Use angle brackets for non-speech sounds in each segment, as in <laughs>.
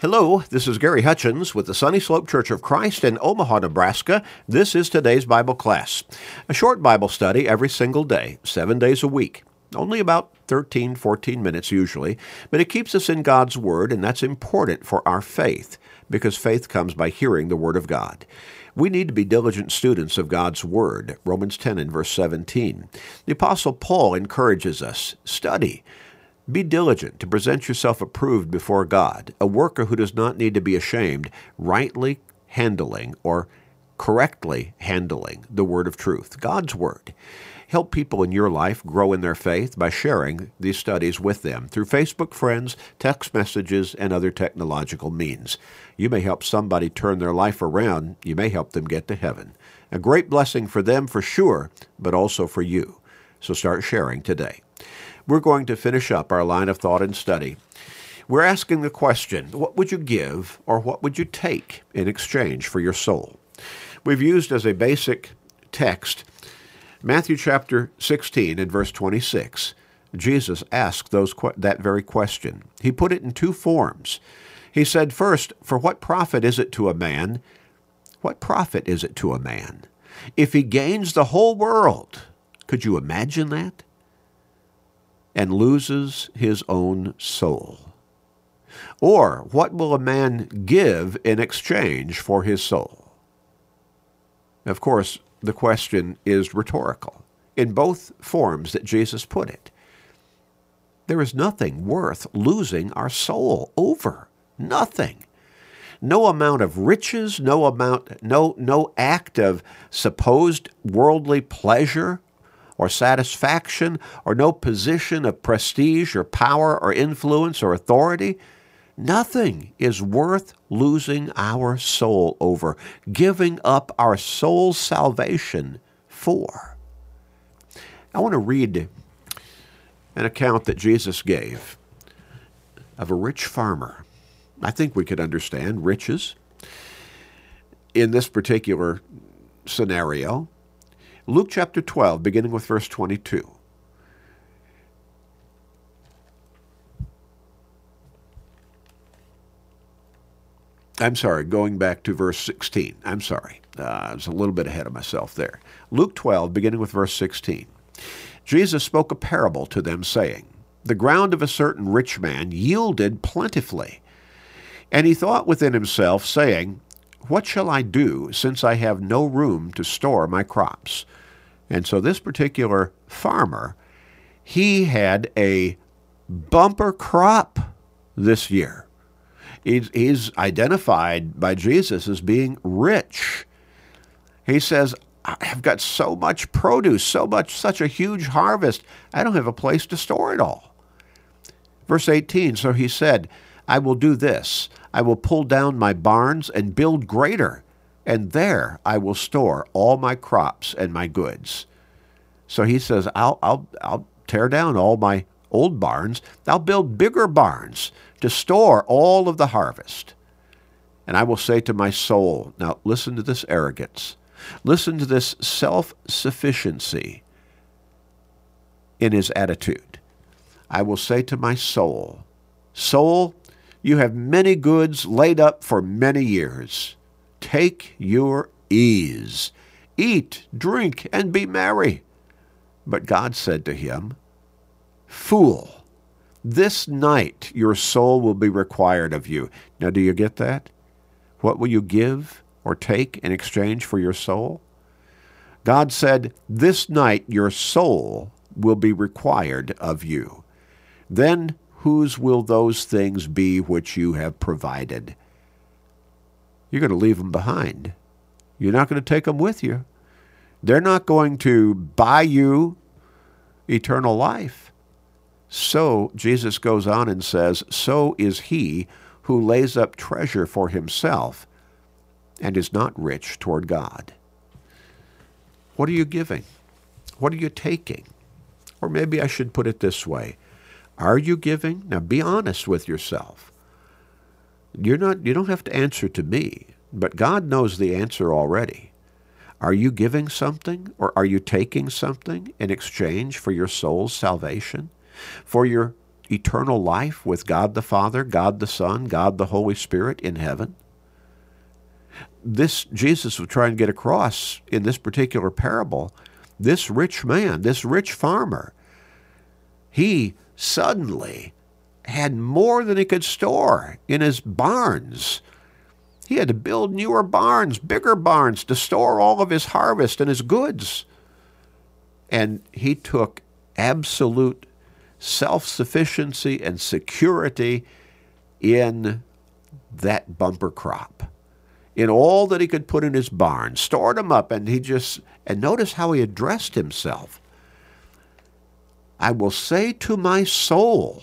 Hello, this is Gary Hutchins with the Sunny Slope Church of Christ in Omaha, Nebraska. This is today's Bible class. A short Bible study every single day, seven days a week. Only about 13, 14 minutes usually, but it keeps us in God's Word, and that's important for our faith, because faith comes by hearing the Word of God. We need to be diligent students of God's Word. Romans 10 and verse 17. The Apostle Paul encourages us study. Be diligent to present yourself approved before God, a worker who does not need to be ashamed, rightly handling or correctly handling the word of truth, God's word. Help people in your life grow in their faith by sharing these studies with them through Facebook friends, text messages, and other technological means. You may help somebody turn their life around. You may help them get to heaven. A great blessing for them for sure, but also for you. So start sharing today we're going to finish up our line of thought and study. We're asking the question what would you give or what would you take in exchange for your soul? We've used as a basic text Matthew chapter 16 and verse 26. Jesus asked those that very question. He put it in two forms. He said, First, for what profit is it to a man? What profit is it to a man if he gains the whole world? Could you imagine that? And loses his own soul? Or what will a man give in exchange for his soul? Of course, the question is rhetorical in both forms that Jesus put it. There is nothing worth losing our soul over. Nothing. No amount of riches, no amount, no, no act of supposed worldly pleasure or satisfaction or no position of prestige or power or influence or authority. Nothing is worth losing our soul over, giving up our soul's salvation for. I want to read an account that Jesus gave of a rich farmer. I think we could understand riches in this particular scenario. Luke chapter 12, beginning with verse 22. I'm sorry, going back to verse 16. I'm sorry. Uh, I was a little bit ahead of myself there. Luke 12, beginning with verse 16. Jesus spoke a parable to them, saying, The ground of a certain rich man yielded plentifully. And he thought within himself, saying, What shall I do, since I have no room to store my crops? And so this particular farmer, he had a bumper crop this year. He's, he's identified by Jesus as being rich. He says, I've got so much produce, so much, such a huge harvest, I don't have a place to store it all. Verse 18 So he said, I will do this I will pull down my barns and build greater and there I will store all my crops and my goods. So he says, I'll, I'll, I'll tear down all my old barns. I'll build bigger barns to store all of the harvest. And I will say to my soul, now listen to this arrogance. Listen to this self sufficiency in his attitude. I will say to my soul, Soul, you have many goods laid up for many years. Take your ease. Eat, drink, and be merry. But God said to him, Fool, this night your soul will be required of you. Now, do you get that? What will you give or take in exchange for your soul? God said, This night your soul will be required of you. Then whose will those things be which you have provided? You're going to leave them behind. You're not going to take them with you. They're not going to buy you eternal life. So, Jesus goes on and says, So is he who lays up treasure for himself and is not rich toward God. What are you giving? What are you taking? Or maybe I should put it this way Are you giving? Now be honest with yourself. You're not you don't have to answer to me, but God knows the answer already. Are you giving something or are you taking something in exchange for your soul's salvation? For your eternal life with God the Father, God the Son, God the Holy Spirit in heaven. This Jesus was trying to get across in this particular parable. This rich man, this rich farmer, he suddenly had more than he could store in his barns. He had to build newer barns, bigger barns to store all of his harvest and his goods. And he took absolute self sufficiency and security in that bumper crop, in all that he could put in his barn, stored them up, and he just, and notice how he addressed himself. I will say to my soul,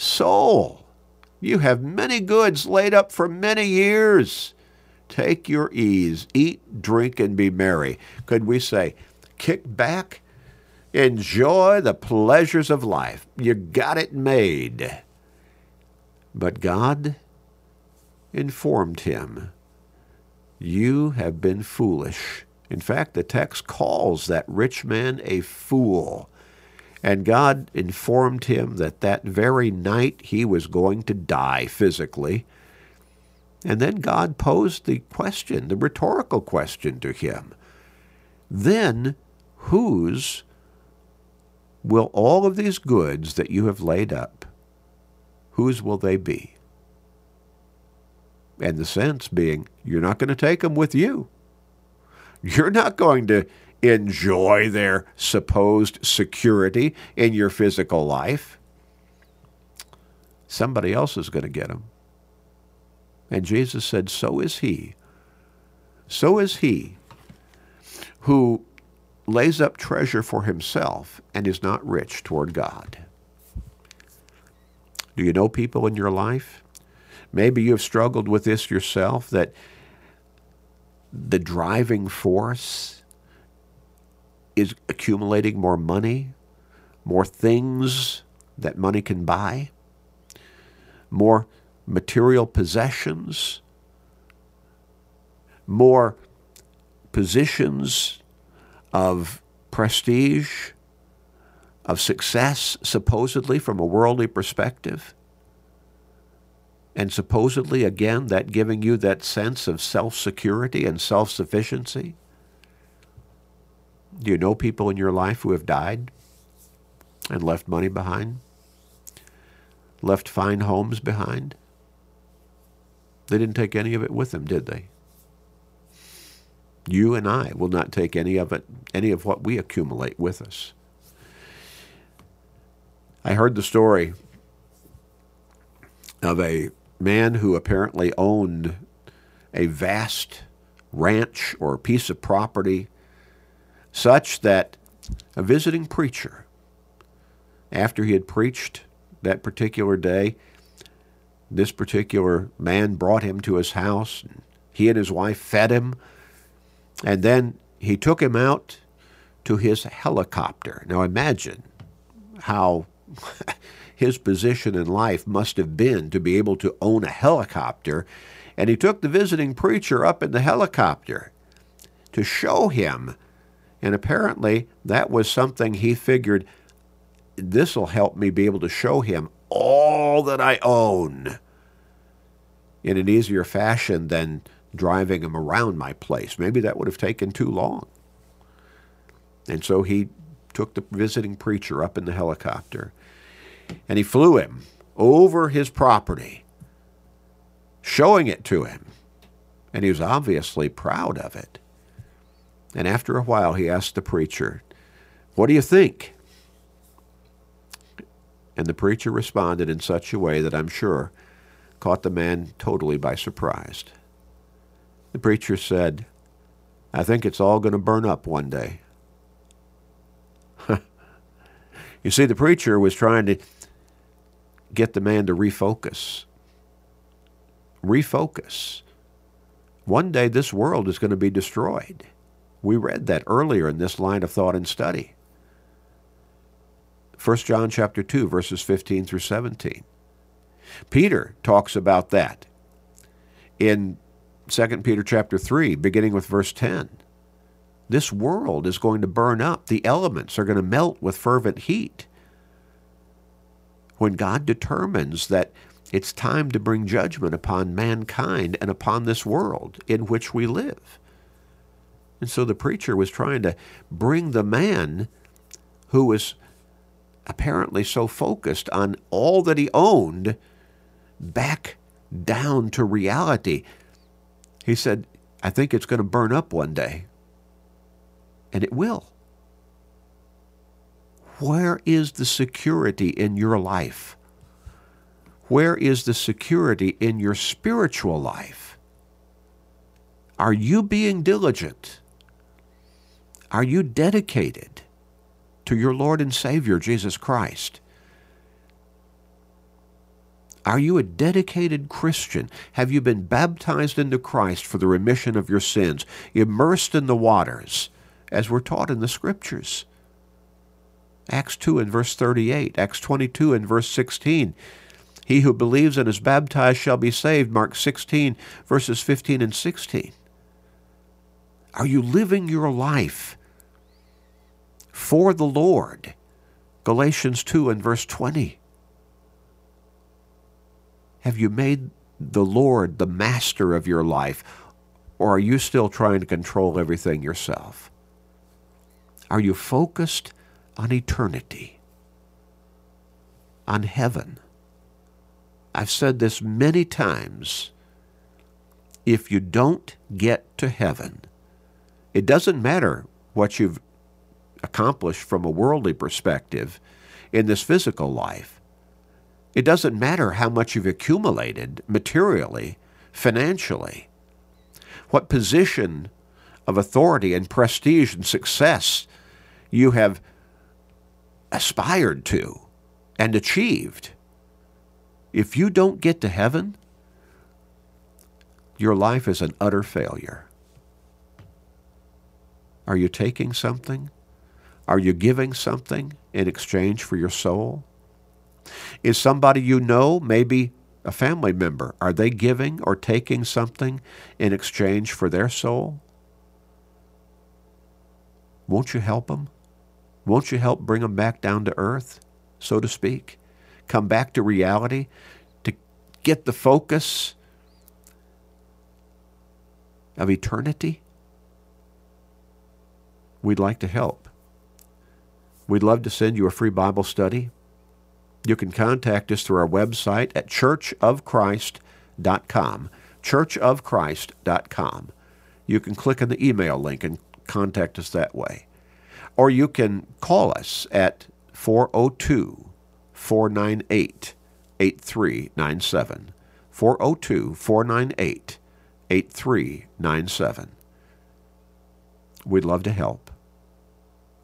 Soul, you have many goods laid up for many years. Take your ease, eat, drink, and be merry. Could we say, kick back Enjoy the pleasures of life. You got it made. But God informed him, You have been foolish. In fact, the text calls that rich man a fool. And God informed him that that very night he was going to die physically. And then God posed the question, the rhetorical question to him. Then whose will all of these goods that you have laid up, whose will they be? And the sense being, you're not going to take them with you. You're not going to enjoy their supposed security in your physical life. Somebody else is going to get them. And Jesus said, So is he. So is he who lays up treasure for himself and is not rich toward God. Do you know people in your life? Maybe you have struggled with this yourself that the driving force is accumulating more money, more things that money can buy, more material possessions, more positions of prestige, of success, supposedly from a worldly perspective. And supposedly, again, that giving you that sense of self security and self sufficiency. Do you know people in your life who have died and left money behind? Left fine homes behind? They didn't take any of it with them, did they? You and I will not take any of it, any of what we accumulate with us. I heard the story of a man who apparently owned a vast ranch or piece of property such that a visiting preacher, after he had preached that particular day, this particular man brought him to his house. And he and his wife fed him and then he took him out to his helicopter. Now imagine how <laughs> his position in life must have been to be able to own a helicopter. And he took the visiting preacher up in the helicopter to show him. And apparently that was something he figured this will help me be able to show him all that I own in an easier fashion than driving him around my place. Maybe that would have taken too long. And so he took the visiting preacher up in the helicopter and he flew him over his property, showing it to him. And he was obviously proud of it. And after a while, he asked the preacher, What do you think? And the preacher responded in such a way that I'm sure caught the man totally by surprise. The preacher said, I think it's all going to burn up one day. <laughs> you see, the preacher was trying to get the man to refocus. Refocus. One day this world is going to be destroyed. We read that earlier in this line of thought and study. 1 John chapter 2 verses 15 through 17. Peter talks about that in 2 Peter chapter 3, beginning with verse 10. This world is going to burn up. The elements are going to melt with fervent heat. when God determines that it's time to bring judgment upon mankind and upon this world in which we live. And so the preacher was trying to bring the man who was apparently so focused on all that he owned back down to reality. He said, I think it's going to burn up one day. And it will. Where is the security in your life? Where is the security in your spiritual life? Are you being diligent? Are you dedicated to your Lord and Savior, Jesus Christ? Are you a dedicated Christian? Have you been baptized into Christ for the remission of your sins, immersed in the waters, as we're taught in the Scriptures? Acts 2 and verse 38, Acts 22 and verse 16. He who believes and is baptized shall be saved, Mark 16, verses 15 and 16. Are you living your life for the Lord? Galatians 2 and verse 20. Have you made the Lord the master of your life, or are you still trying to control everything yourself? Are you focused on eternity, on heaven? I've said this many times. If you don't get to heaven, it doesn't matter what you've accomplished from a worldly perspective in this physical life. It doesn't matter how much you've accumulated materially, financially, what position of authority and prestige and success you have aspired to and achieved. If you don't get to heaven, your life is an utter failure. Are you taking something? Are you giving something in exchange for your soul? Is somebody you know, maybe a family member, are they giving or taking something in exchange for their soul? Won't you help them? Won't you help bring them back down to earth, so to speak? Come back to reality to get the focus of eternity? We'd like to help. We'd love to send you a free Bible study. You can contact us through our website at churchofchrist.com. Churchofchrist.com. You can click on the email link and contact us that way. Or you can call us at 402 498 8397. 402 498 8397. We'd love to help.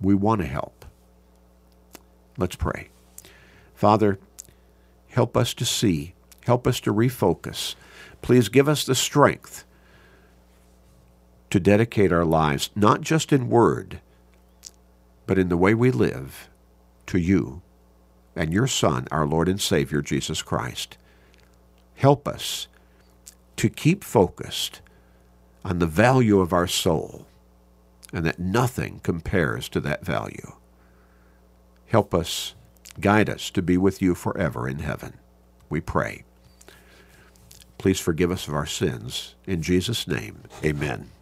We want to help. Let's pray. Father, help us to see, help us to refocus. Please give us the strength to dedicate our lives, not just in word, but in the way we live, to you and your Son, our Lord and Savior, Jesus Christ. Help us to keep focused on the value of our soul and that nothing compares to that value. Help us Guide us to be with you forever in heaven. We pray. Please forgive us of our sins. In Jesus' name, amen.